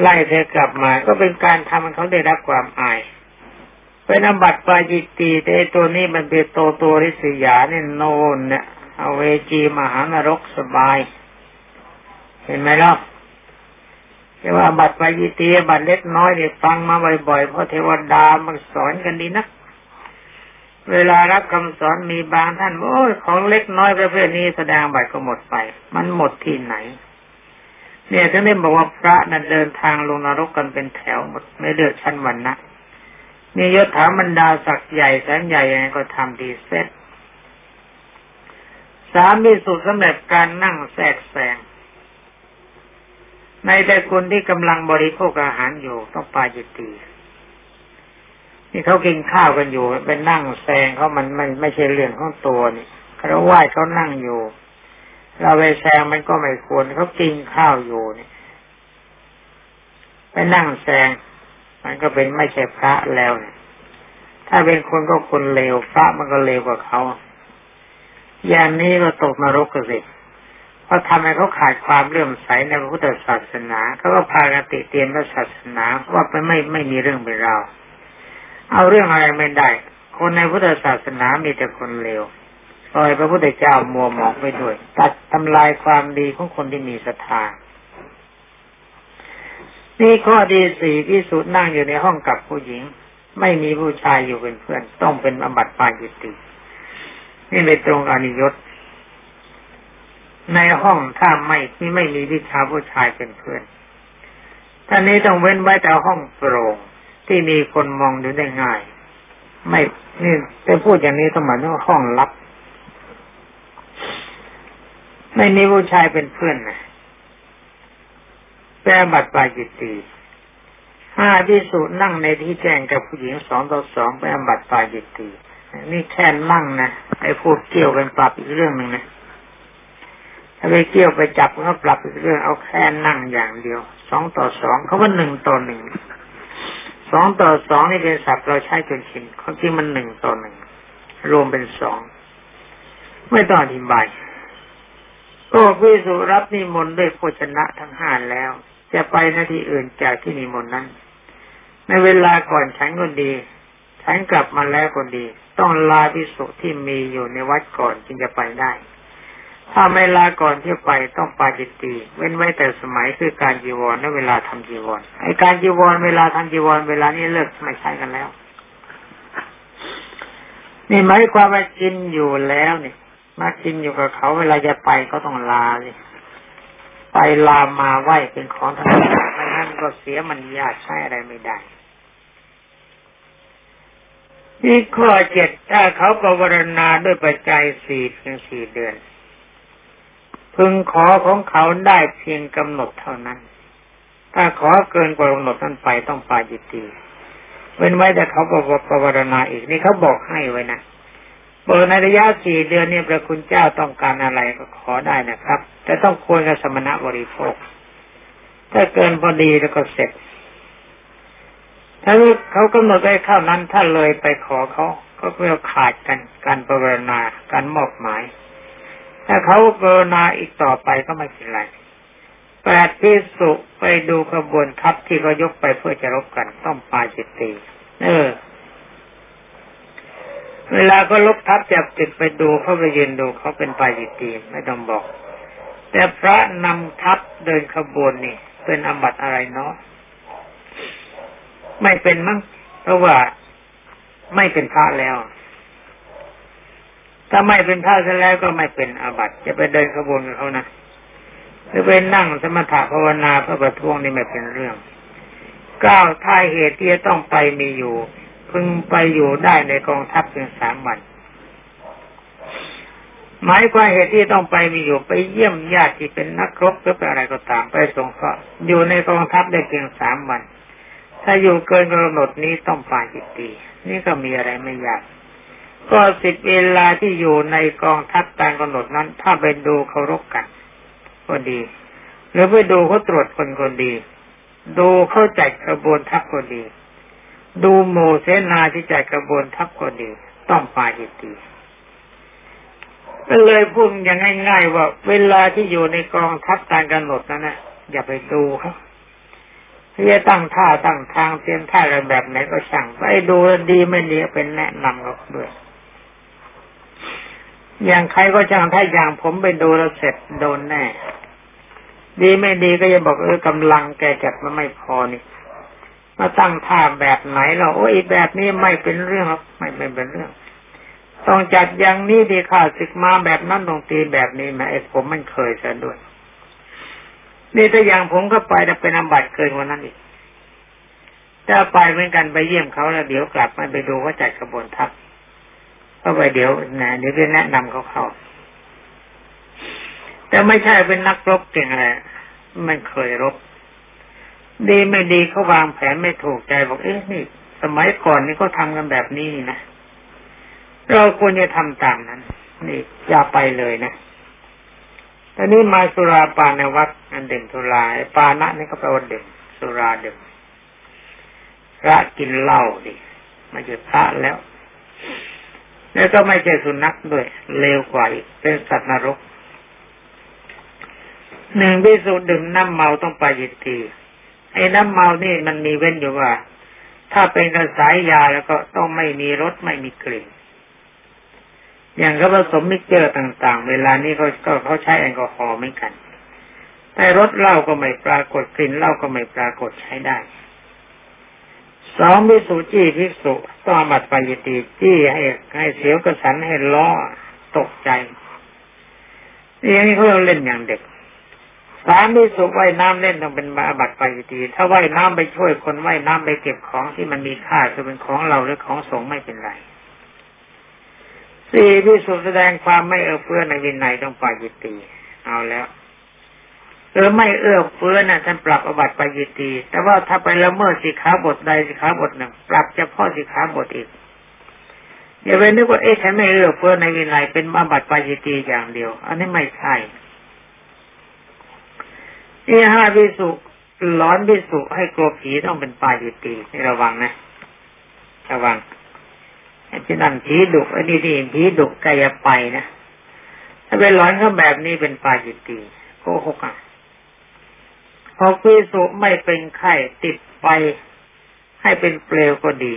ไล่เธอกลับมา ก็เป็นการทำให้เขาได้รับความอายเป็นอบัตปาจิตีแต่ตัวนี้มันเป็นโตตัวริษยาเนี่ยโนนเนี่ยเอาเวจีมหานรกสบาย เห็นไหมล่ะแต่ว่าบัตรปาจิตีบัตรเล็กน้อยเนี่ยฟังมาบ่อยๆเพราะเทวดามันสอนกันดีนัก เวลารับคำสอนมีบางท่านโอ้ยของเล็กน้อยประเภทนี้แสดงบัตรก็หมดไป มันหมดที่ไหน เนี่ยท่านได้บอกว่าพระนั้นเดินทางลงนรกกันเป็นแถวหมดไม่เลือกชั้นวันนะนี่ยศถาบรรดาศักดิ์ใหญ่แสนใหญ่ยังไงก็ทำดีเสร็จสามมีสุดสำเร็จการนั่งแทรกแซงในแต่คนที่กำลังบริโภคอาหารอยู่ต้องปาจิตตี นี่เขากินข้าวกันอยู่ไปนั่งแซงเขามันไม่ไม่ใช่เรื่องของตัวนี่เขาไหว้เขานั่งอยู่ เราไปแซงมันก็ไม่ควรเขากินข้าวอยู่นี่ไปนั่งแซงมันก็เป็นไม่ใช่พระแล้วเนี่ยถ้าเป็นคนก็คนเลวพระมันก็เลวกว่าเขา อย่างนี้ก็ตกนรกกันสิเพราะทำให้เขาขาดความเลื่อมใสในพระพุทธศาสนาเขาก็พากันติเตียนพระศาสนาว่าไปไม่ไม่มีเรื่องเป็นราว เอาเรื่องอะไรไม่ได้ คนในพุทธศาสนามีแต่คนเลวปล่อยพระพุทธเจ้ามัวหมองไปด้วย ตัดทำลายความดีของคนที่มีศรัทธานี่ข้อดีสี่ที่สุดนั่งอยู่ในห้องกับผู้หญิง ไม่มีผู้ชายอยู่เป็นเพื่อน ต้องเป็นอบัติปาจิตติ นี่ไม่ตรงอนิยตในห้องถ้าไม่ที่ไม่มีวิชาผู้ชายเป็นเพื่อนท่านนี้ต้องเว้นไว้แต่ห้องโปร่ง ที่มีคนมองดูได้ง่าย ไม่นี่แต่พูดอย่างนี้ต้องหมายถึงห้องลับ ไม่มีผู้ชายเป็นเพื่อนนะแปลบัตรปายจิตตีห้าพิสูจนั่งในที่แจ้งกับผู้หญิงสองต่อสองแปลบัตรปาจิตตีนี่แค่นั่งนะไอ้พูดเกี่ยวกันปรับอีกเรื่องหนึ่งนะถ้าไปเกี่ยวไปจับก็ปรับอีกเรื่องเอาแค่นั่งอย่างเดียวสองต่อสองเขาว่าหนึ่งต่อหนึ่ง สองต่อสองนี่เป็นศัพท์เราใช้จนชินความจริงมันหนึ่งต่อหนึ่งรวมเป็นสองไม่ต้องอธิบายก็พิสุรับนิมนต์ด้วยโภชนะทั้งห้าแล้ว จะไปนาที่อื่นจากที่นิมนต์นั้น ในเวลาก่อนฉันก็ดีฉันกลับมาแล้วก็ดี ต้องลาพิสุที่มีอยู่ในวัดก่อนจึงจะไปได้ ถ้าไม่ลาก่อนที่ไปต้องปาจิตตีเว้นไว้แต่สมัยคือการจีวรและเวลาทำจีวรไอการจีวรเวลาทำจีวรเวลานี้เลิกไม่ใช้กันแล้ว นี่หมายความว่ากินอยู่แล้วนี่มากินอยู่กับเขาเวลาจะไปก็ต้องลาเลยไปลามาไหวเป็นของทั้งหมดไม่งั้นก็เสียมันยากใช้อะไรไม่ได้นี่ข้อเจ็ดถ้าเขาปรารณาด้วยปัจจัยสี่เพียงสี่เดือน พึงขอของเขาได้เพียงกำหนดเท่านั้น ถ้าขอเกินกว่ากำหนดนั้นไปต้องปาจิตตีเว้นไว้แต่เขาบอกปรารณาอีกนี่เขาบอกให้ไว้นะเปิดในระยะสี่เดือนนี่พระคุณเจ้าต้องการอะไรก็ขอได้นะครับ แต่ต้องควรกับสมณะบริโภค ถ้าเกินพอดีแล้วก็เสร็จ ถ้าเขากำหนดไว้เข้านั้นถ้าเลยไปขอเขาก็เพื่อขาดกันการปรารณาการมอบหมาย ถ้าเขาเกรณาอีกต่อไปก็ไม่เป็นไรแปดพิสุไปดูขบวนทัพที่เขายกไปเพื่อจะรบกันต้องปาจิตตีเออ เวลาก็ลบทัพจับติดไปดูเขาไปยืนดูเขาเป็นปาจิตตีไม่ต้องบอก แต่พระนำทัพเดินขบวนนี่เป็นอบัตอะไรเนาะไม่เป็นมั้งเพราะว่าไม่เป็นพระแล้ว ถ้าไม่เป็นพระแล้วก็ไม่เป็นอาบัติจะไปเดินขบวนกับเขานะจะไปนั่งสมถะภาวนาเพื่อประท้วงนี่ไม่เป็นเรื่องเก้าท้ายเหตุที่จะต้องไปมีอยู่ พึงไปอยู่ได้ในกองทัพเพียงสามวันหมายความเหตุที่ต้องไปมีอยู่ไปเยี่ยมญาติที่เป็นนักรบหรือเป็นอะไรก็ตามไปสงเขาอยู่ในกองทัพได้เพียงสามวัน ถ้าอยู่เกินกำหนดนี้ต้องปาจิตตีนี่ก็มีอะไรไม่ยาก ก็สิบเวลาที่อยู่ในกองทัพตามกำหนดนั้น ถ้าไปดูเคารพกันก็ดี หรือไปดูเขาตรวจคนคนดี ดูเขาจัดกระบวนทัพก็ดี ดูโมเสนาที่จัดกระบวนทัพก็ดี ต้องปาจิตตีก็เลยพูดอย่างง่าย ๆ ว่า เวลาที่อยู่ในกองทัพตามกำหนดนั้นนะอย่าไปดูเขาที่จะตั้งท่าตั้งทางเตรียมท่าอะไรแบบไหนก็ช่างไปดูดีไม่ดีเป็นแนะนำเขาด้วย อย่างใครก็ช่างถ้าอย่างผมไปดูแล้วเสร็จโดนแน่ ดีไม่ดีก็จะบอกเออกำลังแกจัดมันไม่พอนี่มาตั้งท่าแบบไหนเราโอ้ยแบบนี้ไม่เป็นเรื่องไม่ไม่เป็นเรื่อง ต้องจัดอย่างนี้ดีข่าศึกมาแบบนั้นตรงตีแบบนี้แม้ผมมันเคยซะด้วย นี่ถ้าอย่างผมก็ไปแต่เป็นอำบัตเกินกว่านั้นอีกถ้าไปเหมือนกันไปเยี่ยมเขาแล้วเดี๋ยวกลับมาไปดูว่าจัดกระบวนทัพ ก็ไปเดี๋ยวนะเดี๋ยวจะแนะนำเขาเขาแต่ไม่ใช่เป็นนักรบเก่งอะไรมันเคยรบ ดีไม่ดีเขาวางแผนไม่ถูกใจบอกเอ๊ะนี่ สมัยก่อนนี่เขาทากันแบบนี้นะเราควรจะทำตามนั้น นี่อย่าไปเลยนะตอนนี้มาสุราปานวัดอันเด่นสุราปานะนี่ก็แปลว่าดื่มสุราดื่มพระกินเหล้าดิไม่ใช่พระแล้ว แล้วก็ไม่ใช่สุนัขด้วยเลวกว่าเป็นสัตว์นรกหนึ่งภิกษุดื่มน้ำเมาต้องปาจิตตีย์ไอ้น้ำเมานี่มันมีเว้นอยู่ว่า ถ้าเป็นกระสายยาแล้วก็ต้องไม่มีรสไม่มีกลิ่น อย่างเขาผสม mixture ต่างๆ เวลานี้เขาก็เขาใช้แอลกอฮอล์เหมือนกัน แต่รสเหล้าก็ไม่ปรากฏกลิ่นเหล้าก็ไม่ปรากฏใช้ได้ สองพิสุจี้พิสุต้องบัดปายตีจี้ให้ให้เสียวกระสันให้ล้อตกใจนี่อย่างนี้เขาเล่นอย่างเด็กสามพิสุว่ายน้ำเล่นต้องเป็นมาบัดปายตีถ้าว่ายน้ำไปช่วยคนว่ายน้ำไปเก็บของที่มันมีค่าจะเป็นของเราหรือของสงไม่เป็นไรสี่ที่สุแสดงความไม่เอื้อเฟื้อในวินัยต้องปายิตีเอาแล้ว เออไม่เอื้อเฟื้อนะ่ะท่านปรับอบัติปายิตี แต่ว่าถ้าไปละเมิดสิขาบทใดสิขาบทหนึ่ง ปรับเฉพาะสิขาบทอีกอย่าไปนึกว่าเอ๊ะฉันไม่เอื้อเฟื้อในวินัยเป็นอบัติปายิตีอย่างเดียว อันนี้ไม่ใช่นี่ห้าพิสุร้อนพิสุให้กลัวผีต้องเป็นปายิตีให้ระวังนะระวังที่นั่นผีดุอันนี้ที่ผีดุกายไปนะถ้าเป็นหลอนเขาแบบนี้เป็นปาจิตตีโกหกอะ พอพิสุไม่เป็นไข้ติดไป ให้เป็นเปลวก็ดี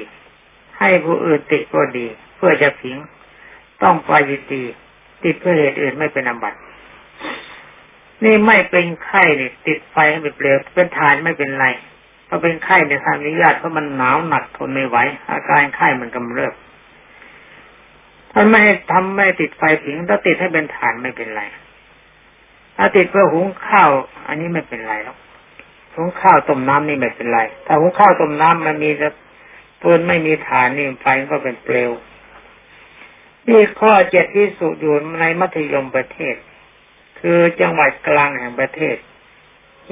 ให้ผู้อื่นติดก็ดี เพื่อจะผิง ต้องปาจิตตีติดเพื่อเหตุอื่นไม่เป็นอบัตินี่ไม่เป็นไข้เนี่ยติดไฟให้เป็นเปลวเป็นฐานไม่เป็นไรพอเป็นไข้ในทางอนุญาตเพราะมันหนาวหนักทนไม่ไหวอาการไข้มันกำเริบถ้าไม่ทำไม่ติดไฟผิงถ้าติดให้เป็นฐานไม่เป็นไรถ้าติดเพื่อหุงข้าว อันนี้ไม่เป็นไรหรอก หุงข้าวต้มน้ำนี่ไม่เป็นไร ถ้าหุงข้าวต้มน้ำมันมีแต่ปืนไม่มีฐานนี่ไฟก็เป็นเปลวนี่ข้อเจ็ดที่สุดอยู่ในมัธยมประเทศ คือจังหวัดกลางแห่งประเทศ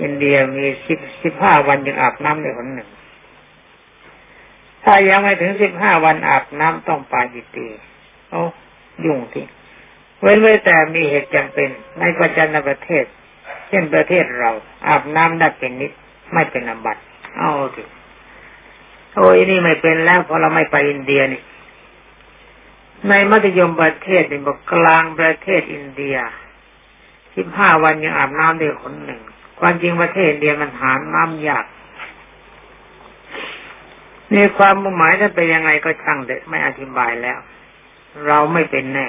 อินเดียมีสิบสิบห้าวันยังอาบน้ำในคนหนึ่ง ถ้ายังไม่ถึงสิบห้าวันอาบน้ำต้องปาจิตีโอ้ยุ่งที่เว้นไว้แต่มีเหตุจำเป็นในประจันประเทศ เช่นประเทศเรา อาบน้ำได้เป็นนิด ไม่เป็นอบัตเอาสิโอ้ยนี่ไม่เป็นแล้วเพราะเราไม่ไปอินเดียนี่ ในมัธยมประเทศนี่บอกกลางประเทศอินเดียสิบห้าวันยังอาบน้ำได้คนหนึ่ง ความจริงประเทศเดียมันหาน้ำยากนี่ความมุ่งหมายนั้นเป็นยังไงก็ช่างเด็ดไม่อธิบายแล้ว เราไม่เป็นแน่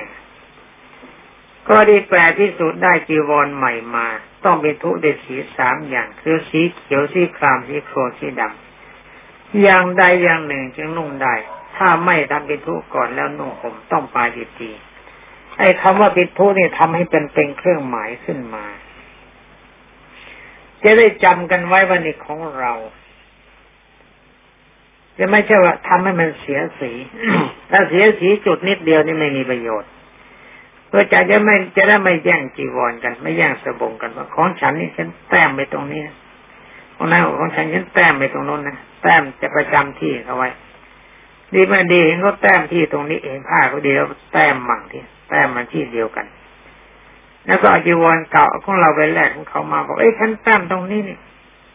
ก็ดีแปลที่สุดได้จีวรใหม่มา ต้องเป็นทุเดสีสามอย่างคือสีเขียวสีครามสีโครสีดำอย่างใดอย่างหนึ่งจึงนุ่งได้ ถ้าไม่ทำเป็นทุก่อนแล้วนุ่งผมต้องปาจิตีไอ้คำว่าปิดทุนี่ทำให้เป็นเป็นเครื่องหมายขึ้นมา จะได้จำกันไว้ว่านี่ของเราจะไม่ใช่ว่าทำให้มันเสียสี ถ้าเสียสีจุดนิดเดียวนี่ไม่มีประโยชน์ เพื่อจะจะไม่จะได้ไม่แย่งจีวรกัน ไม่แย่งสบงกันว่าของฉันนี่ฉันแต้มไปตรงนี้ของนั้นของฉันฉันแต้มไปตรงโน้นนะแต้มจะประจำที่เอาไว้ ดีไม่ดีเห็นก็แต้มที่ตรงนี้เองผ้าก็ดีแล้วแต้มมั่งที่แต้มมันที่เดียวกัน แล้วก็จีวรเก่าของเราไปแลกของเขามาบอกเอ้ยฉันแต้มตรงนี้นี่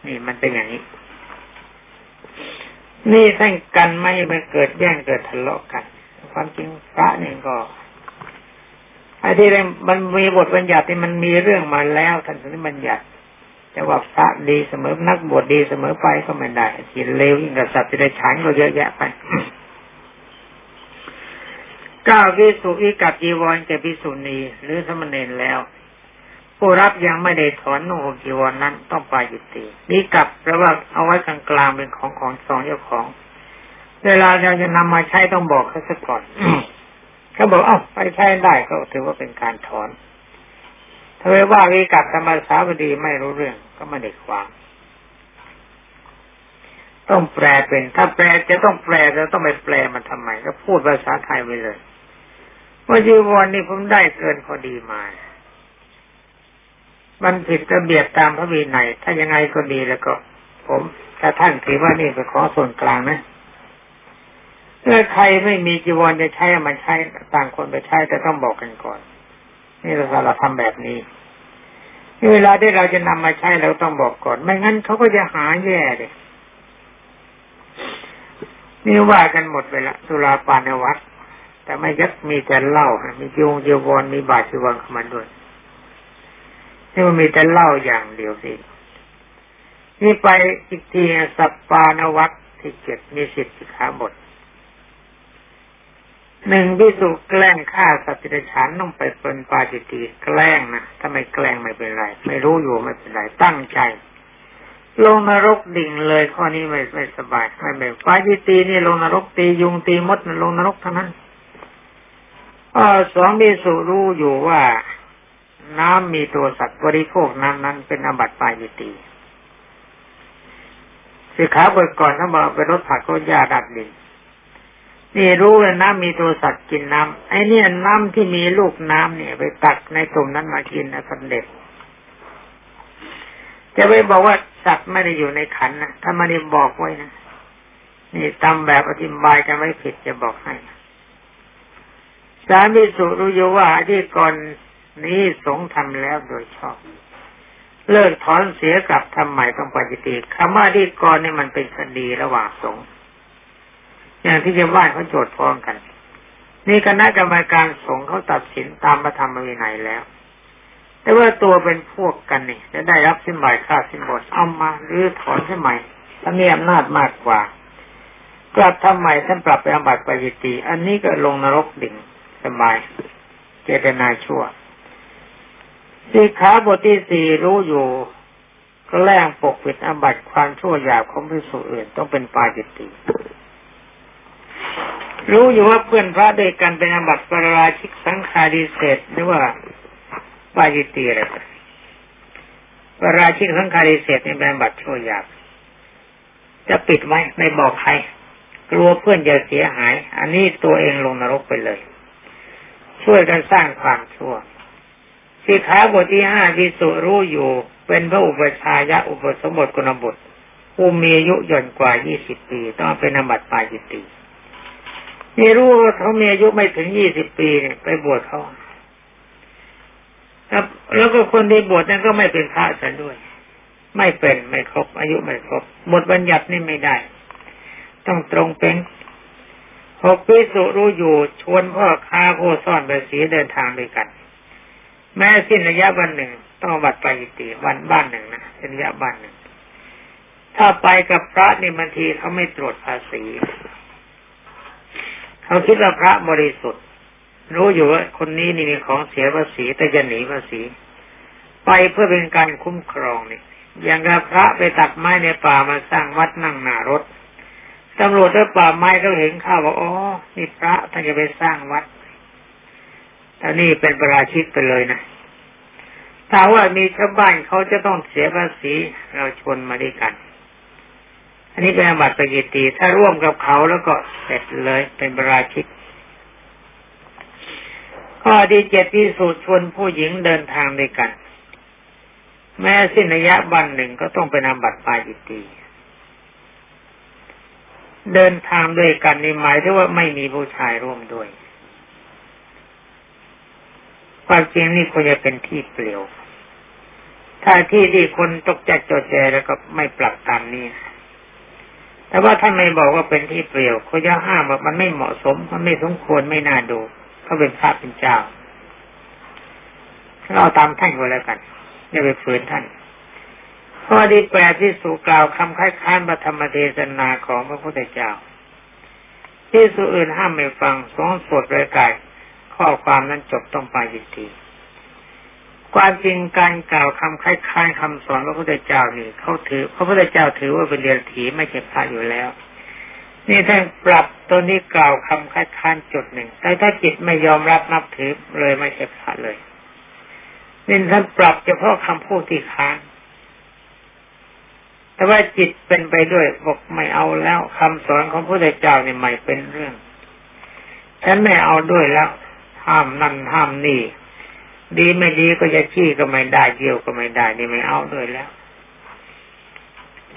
นี่มันเป็นอย่างนี้ นี่ท่านกันไม่ให้เกิดแย่งเกิดทะเลาะกัน ความจริงพระนี่ก็ อ้ที่มันมีบทบัญญัติที่มันมีเรื่องมาแล้วท่านถึงบัญญัติแต่ว่าพระดีเสมอนักบวชดีเสมอไปก็ไม่ได้กินเลวยิ่งกับสัตว์ที่ได้ฉานก็เยอะแยะไปก้าวิสุวิกับจีวรแก่พิสุณีหรือสมณเณรแล้ว ผู้รับยังไม่ได้ถอนนุ่งห่มจีวรนนั้นต้องไปยุตินี่กับแปลว่าเอาไว้กลางกลางเป็นของของสองเจ้าของ เวลาเราจะนำมาใช้ต้องบอกเขาสักก่อน เขาบอกอ้าไปใช้ได้ก็ถือว่าเป็นการถอนถ้าว่าวิกัดธรรมสาวดีไม่รู้เรื่องก็ไม่ได้ความต้องแปลเป็น ถ้าแปลจะต้องแปลจะต้องไปแปลมันทำไม ก็พูดภาษาไทยไปเลยว่าจีวรนี่ผมได้เกินพอดีมา มันผิดระเบียบตามพระวินัยถ้ายังไงก็ดีแล้วก็ ผมถ้าท่านถือว่านี่เป็นของส่วนกลางนะ ถ้าใครไม่มีจีวรจะใช้มันใช้ต่างคนไปใช้แต่ต้องบอกกันก่อน นี่เราเราทำแบบนี้เวลาที่เราจะนำมาใช้เราต้องบอกก่อน ไม่งั้นเขาก็จะหาแย่เลยนี่ว่ากันหมดไปละสุราปานวัตแต่ไม่ยักมีแต่เล่ามีจีวงจีวรมีบาตรจีวรเข้ามาด้วยนี่มันมีแต่เล่าอย่างเดียวสินี่ไปอีกทีสัปปานวัตที่เจ็ดมีสิทธิขาบท หนึ่งพิสุแกล้งฆ่าสัตว์ดิฉันต้องไปเป็นปาจิตีแกล้งนะถ้าไม่แกล้งไม่เป็นไร ไม่รู้อยู่ไม่เป็นไรตั้งใจ ลงนรกดิ่งเลยข้อนี้ไม่ไม่สบายไม่เป็นปาจิตีนี่ลงนรกตียุงตีมดลงนรกทั้งนั้นอสองพิสุรู้อยู่ว่าน้ำมีตัวสัตว์บริโภคน้ำนั้นเป็นอบัติปายิตีสิขาบทก่อนถ้าบอกไปรถผักก็ยาดัดดิน นี่รู้เลยน้ำมีตัวสัตว์กินน้ำไอ้นี่น้ำที่มีลูกน้ำเนี่ย ไปตักในตุ่มนั้นมากินนะสันเด็จจะไปบอกว่าสัตว์ไม่ได้อยู่ในขันนะถ้ามาได้บอกไว้นะนี่ตามแบบอธิบายกันไม่ผิดจะบอกให้สามีสุรู้อยู่ว่าที่ก่อนนี้สงทำแล้วโดยชอบ เลิกถอนเสียกับทำใหม่ต้องปฏิติคำว่าที่ก่อนนี่มันเป็นคดีระหว่างสง อย่างที่จะว่าเขาโจทย์ฟ้องกัน นี่คณะกรรมการสงฆ์เขาตัดสินตามพระธรรมวินัยแล้ว แต่ว่าตัวเป็นพวกกันนี่จะได้รับสินบายค่าสินบทเอามาหรือถอนใหม่ถ้ามีอำนาจมากกว่ากลับทำใหม่ท่านปรับไปอาบัติปฏิติอันนี้ก็ลงนรกดิ่งสบายเจตนาชั่วสิขาบทที่สี่รู้อยู่แกล้งปกปิดอาบัติความชั่วหยาบของพิสุอื่นต้องเป็นปาจิตติ รู้อยู่ว่าเพื่อนพระด้วยกันเป็นอบัติปราชิกสังคาริเศษหรือว่าปาจิตติอะไรปราชิกสังคาริเศษนี่เป็นอบัติชั่วยาบจะปิดไว้ไม่บอกใครกลัวเพื่อนจะเสียหาย อันนี้ตัวเองลงนรกไปเลย ช่วยกันสร้างความชั่วสิขาบทที่ห้าที่สุรู้อยู่ เป็นพระอุปชายะอุปสมบทกุณบุตรผู้มีอายุย่อนกว่ายี่สิบปี ต้องเป็นอบัติปาจิตติ นี่รู้ว่าเขามีอายุไม่ถึงยี่สิบปีเนี่ยไปบวชเขาแล้วก็คนที่บวชนั้นก็ไม่เป็นพระซะด้วย ไม่เป็นไม่ครบ อายุไม่ครบ บทบัญญัตินี่ไม่ได้ ต้องตรงเป็นหกพิสุรู้อยู่ชวนพ่อค้าผู้ซ่อนไปสีเดินทางด้วยกัน แม้สิ้นระยะวันหนึ่ง ต้องบัตรไปติวันบ้านหนึ่งนะเสัญญาบันหนึ่ง ถ้าไปกับพระนี่บางทีเขาไม่ตรวจภาษี เขาคิดว่าพระบริสุทธิ์ รู้อยู่ว่าคนนี้นี่มีของเสียภาษีแต่จะหนีภาษี ไปเพื่อเป็นการคุ้มครองนี่อย่างกับพระไปตัดไม้ในป่ามาสร้างวัดนั่งหนารถตำรวจด้วยป่าไม้เขาเห็นข้าวว่าอ๋อนี่พระท่านจะไปสร้างวัดแต่นี่เป็นประราชิกไปเลยนะถ้าว่ามีชาวบ้านเขาจะต้องเสียภาษีเราชนมาด้วยกัน อันนี้เป็นบัตรปกิตีถ้าร่วมกับเขาแล้วก็เสร็จเลยเป็นปราชิก ข้อที่เจ็ดที่สูตรชวนผู้หญิงเดินทางด้วยกัน แม้สิ้นระยะบันหนึ่งก็ต้องเป็นอาบัติปาจิตีเดินทางด้วยกันในหมายถึงว่าไม่มีผู้ชายร่วมด้วยความจริงนี่ควรจะเป็นที่เปลี่ยว ถ้าที่ที่คนตกจัดจดใจแล้วก็ไม่ปรับตามนี้ แต่ว่าท่านไม่บอกว่าเป็นที่เปลี่ยวเขาจะห้ามว่ามันไม่เหมาะสม มันไม่สมควรไม่น่าดูเขาเป็นพระเป็นเจ้าเราตามท่านก็แล้วกันอย่าไปฝืนท่านข้อที่แปดที่สุกล่าวคำค้ค้านพระธรรมเทศนาของพระพุทธเจ้า ที่สุอื่นห้ามไม่ฟังสองสดรายกายข้อความนั้นจบต้องไปยินดี ความจริงการกล่าวคำค้ค้านคำสอนพระพุทธเจ้านี่เขาถือพระพุทธเจ้าถือว่าเป็นเดียรถีไม่ใช่พระอยู่แล้ว นี่ท่านปรับตัวนี้กล่าวคำค้ค้านจุดหนึ่ง แต่ถ้าจิตไม่ยอมรับนับถือเลยไม่ใช่พระเลยนี่ท่านปรับเฉพาะคำพูดที่ค้านแต่ว่าจิตเป็นไปด้วยบอกไม่เอาแล้วคำสอนของพระพุทธเจ้านี่ไม่เป็นเรื่องฉันไม่เอาด้วยแล้วห้ามนั่นห้ามนี่ ดีไม่ดีก็จะขี้ก็ไม่ได้เกี่ยวก็ไม่ได้นี่ไม่เอาด้วยแล้ว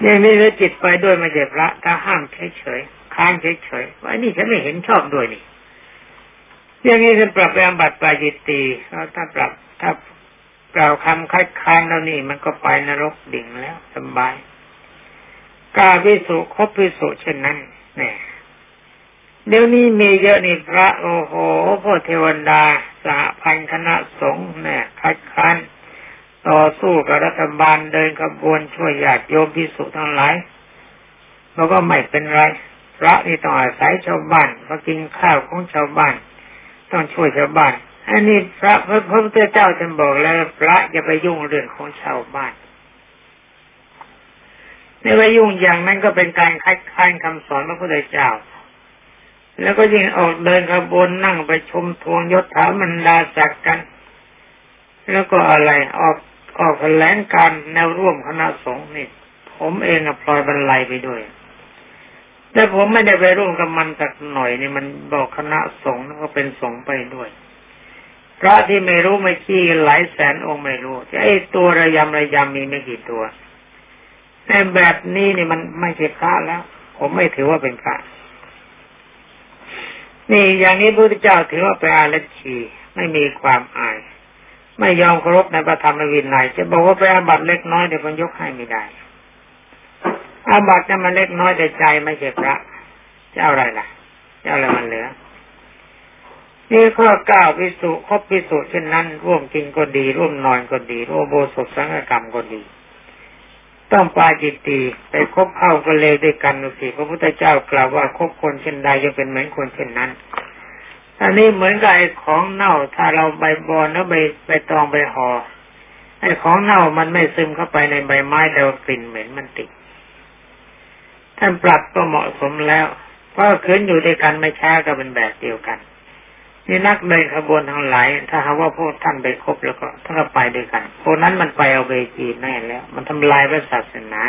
นี่นี่แล้วจิตไปด้วยไม่ใช่พระถ้าห้ามเฉยๆค้านเฉยๆว่านี่ฉันไม่เห็นชอบด้วยนี่อย่างนี้ท่านปรับแรงบัตรปาจิตตีแล้วถ้าปรับถ้ากล่าวคำคัดค้านแล้วนี่ มันก็ไปนรกดิ่งแล้วสบาย กาวิสุคบวิสุเช่นนั้นเนี่ย เดี๋ยวนี้มีเยอะนี่พระโอ้โหพ่อเทวดาสหพันคณะสงฆ์เนี่ยคัดค้านต่อสู้กับรัฐบาลเดินขบวนช่วยญาติโยมพิสุทั้งหลายเราก็ไม่เป็นไร พระนี่ต้องอาศัยชาวบ้านมากินข้าวของชาวบ้าน ต้องช่วยชาวบ้านอันนี้พระพระพุทธเจ้าท่านบอกแล้ว พระอย่าไปยุ่งเรื่องของชาวบ้านในว่ายุ่งอย่างนั้นก็เป็นการคัดค้านคำสอนพระพุทธเจ้า แล้วก็ยิ่งออกเดินขบวนนั่งไปชมทวงยศถามันดาศักกัน แล้วก็อะไรออกออกแถลงการแนวร่วมคณะสงฆ์นี่ ผมเองพลอยบรรลัยไปด้วยแต่ผมไม่ได้ไปร่วมกับมันสักหน่อยนี่มันบอกคณะสงฆ์ก็เป็นสงฆ์ไปด้วยพระที่ไม่รู้ไม่ขี้หลายแสนองค์ไม่รู้ไอ้ตัวระยำระยำมีไม่กี่ตัวแต่แบบนี้นี่มันไม่ใช่พระแล้ว ผมไม่ถือว่าเป็นพระ นี่อย่างนี้พระพุทธเจ้าถือว่าเป็นอาลัชีไม่มีความอาย ไม่ยอมเคารพในพระธรรมวินัยจะบอกว่าเป็นอาบัตเล็กน้อยเดี๋ยวมันยกให้ไม่ได้อาบัตเนี่ยมันเล็กน้อยแต่ใจไม่ใช่พระจะเอาอะไรล่ะจะเอาอะไรมันเหลือนี่ข้อเก้าพิสุครบพิสุเช่นนั้น ร่วมกินก็ดี ร่วมนอนก็ดี ร่วมโบสถสังฆกรรมก็ดี ต้องปาจิตตีไปคบเข้ากันเลยด้วยกันสิพระพุทธเจ้ากล่าวว่าคบคนเช่นใดยังเป็นเหมือนคนเช่นนั้นอันนี้เหมือนกับไอ้ของเน่าถ้าเราใบบอลแล้วใบใบตองใบหอ่อไอ้ของเน่ามันไม่ซึมเข้าไปในใบไม้แต่ว่ากลิ่นเหม็นมันติดท่านปรับก็เหมาะสมแล้วเพราะคืนอยู่ด้วยกันไม่ช้าก็เป็นแบบเดียวกัน นี่นักเดินขบวนทั้งหลาย ถ้าหากว่าพวกท่านไปครบแล้วก็ท่านก็ไปด้วยกันพวกนั้นมันไปเอาเบจีแน่แล้ว มันทำลายพระศาสนา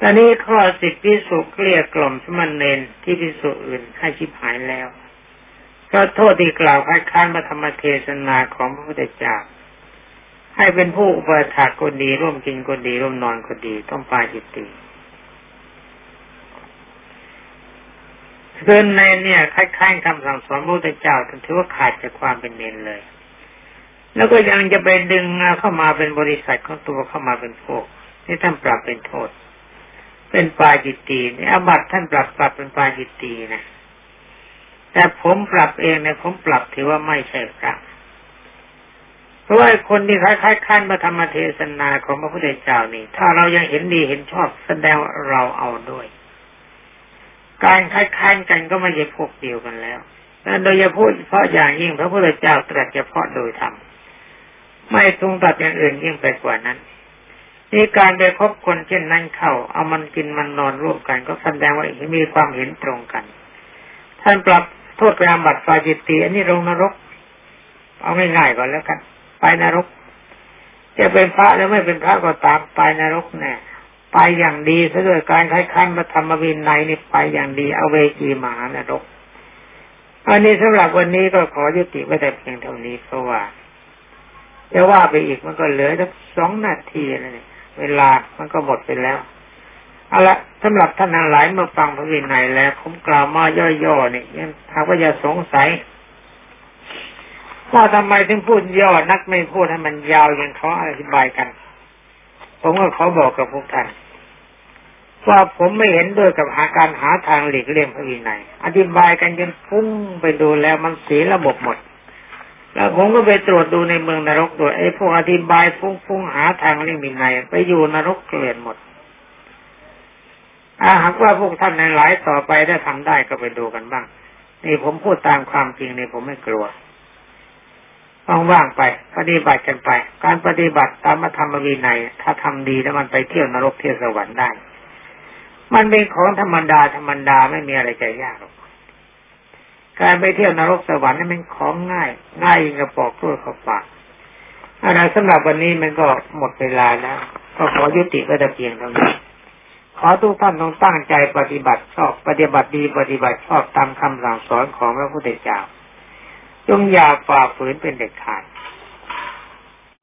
ตอนนี้ข้อสิบพิสุเกลี้ยกล่อมสมณเณรที่พิสุอื่นให้ชิบหายแล้วก็โทษที่กล่าวคัดค้านพระธรรมเทศนาของพระพุทธเจ้าให้เป็นผู้อุปถากคนดีร่วมกินคนดีร่วมนอนคนดีต้องปาจิตติ คือในเนี่ยคล้ายๆคำสั่งสอนพระพุทธเจ้าถือว่าขาดจากความเป็นเนนเลย แล้วก็ยังจะไปดึงเข้ามาเป็นบริษัทของตัวเข้ามาเป็นพวกนี่ท่านปรับเป็นโทษ เป็นปาจิตตีนี่อบัตท่านปรับปรับเป็นปาจิตตีนะแต่ผมปรับเองเนี่ยผมปรับถือว่าไม่ใช่พระเพราะว่าคนที่คล้ายๆขั้นมาธรรมเทศนาของพระพุทธเจ้านี่ ถ้าเรายังเห็นดีเห็นชอบแสดงว่าเราเอาด้วย การคล้ายๆกันก็ไม่ใช่พวกเดียวกันแล้วแต่โดยเฉพาะเพราะอย่างยิ่งพระพุทธเจ้าตรัสเฉพาะโดยธรรมไม่ทรงตัดอย่างอื่นยิ่งไปกว่านั้นนี่การไปคบคนเช่นนั้นเข้า เอามันกินมันนอนร่วมกัน ก็แสดงว่ามีความเห็นตรงกัน ท่านปรับโทษไปอาบัติปาจิตตีอันนี้ลงนรก เอาง่ายๆก่อนแล้วกัน ไปนรก จะเป็นพระหรือไม่เป็นพระก็ตามไปนรกแน่ ไปอย่างดีซะด้วยการคล้ายๆมาธรรมวินัยนี่ไปอย่างดีเอาเวจีมหานรก อันนี้สำหรับวันนี้ก็ขอยุติไว้แต่เพียงเท่านี้เพราะว่าจะว่าไปอีกมันก็เหลือสักสองนาทีแล้วนี่เวลามันก็หมดไปแล้วเอาละสำหรับท่านทั้งหลายเมื่อฟังพระวินัยแล้วผมกล่าวมาย่อๆนี่ยังหากว่าจะสงสัยว่าทำไมถึงพูดย่อนักไม่พูดให้มันยาวอย่างเขาอธิบายกัน ผมก็เขาบอกกับพวกท่าน ว่าผมไม่เห็นด้วยกับอาการหาทางหลีกเลี่ยงพระวินัย อธิบายกันจนพุ่งไปดูแล้วมันเสียระบบหมด แล้วผมก็ไปตรวจดูในเมืองนรกด้วยไอ้พวกอธิบายฟุ้งๆหาทางเลี่ยงมินัยไปอยู่นรกเกลื่อนหมดอาหากว่าพวกท่านในหลายต่อไปได้ทำได้ก็ไปดูกันบ้าง นี่ผมพูดตามความจริงนี่ผมไม่กลัวว่างๆไปปฏิบัติกันไป การปฏิบัติตามธรรมวินัย ถ้าทำดีแล้วมันไปเที่ยวนรกเที่ยวสวรรค์ได้ มันเป็นของธรรมดาธรรมดาไม่มีอะไรใจยากหรอกการไปเที่ยวนรกสวรรค์นี่มันของง่าย ง่ายยิ่งกระปอกกล้วยเข้าปากอะไรสำหรับวันนี้มันก็หมดเวลาแล้วก็ขอยุติก็จะเพียงเท่านี้ขอทุกท่านต้องตั้งใจปฏิบัติชอบปฏิบัติดีปฏิบัติชอบตามคำสั่งสอนของพระพุทธเจ้าจงอย่าฝ่าฝืนเป็นเด็ดขาด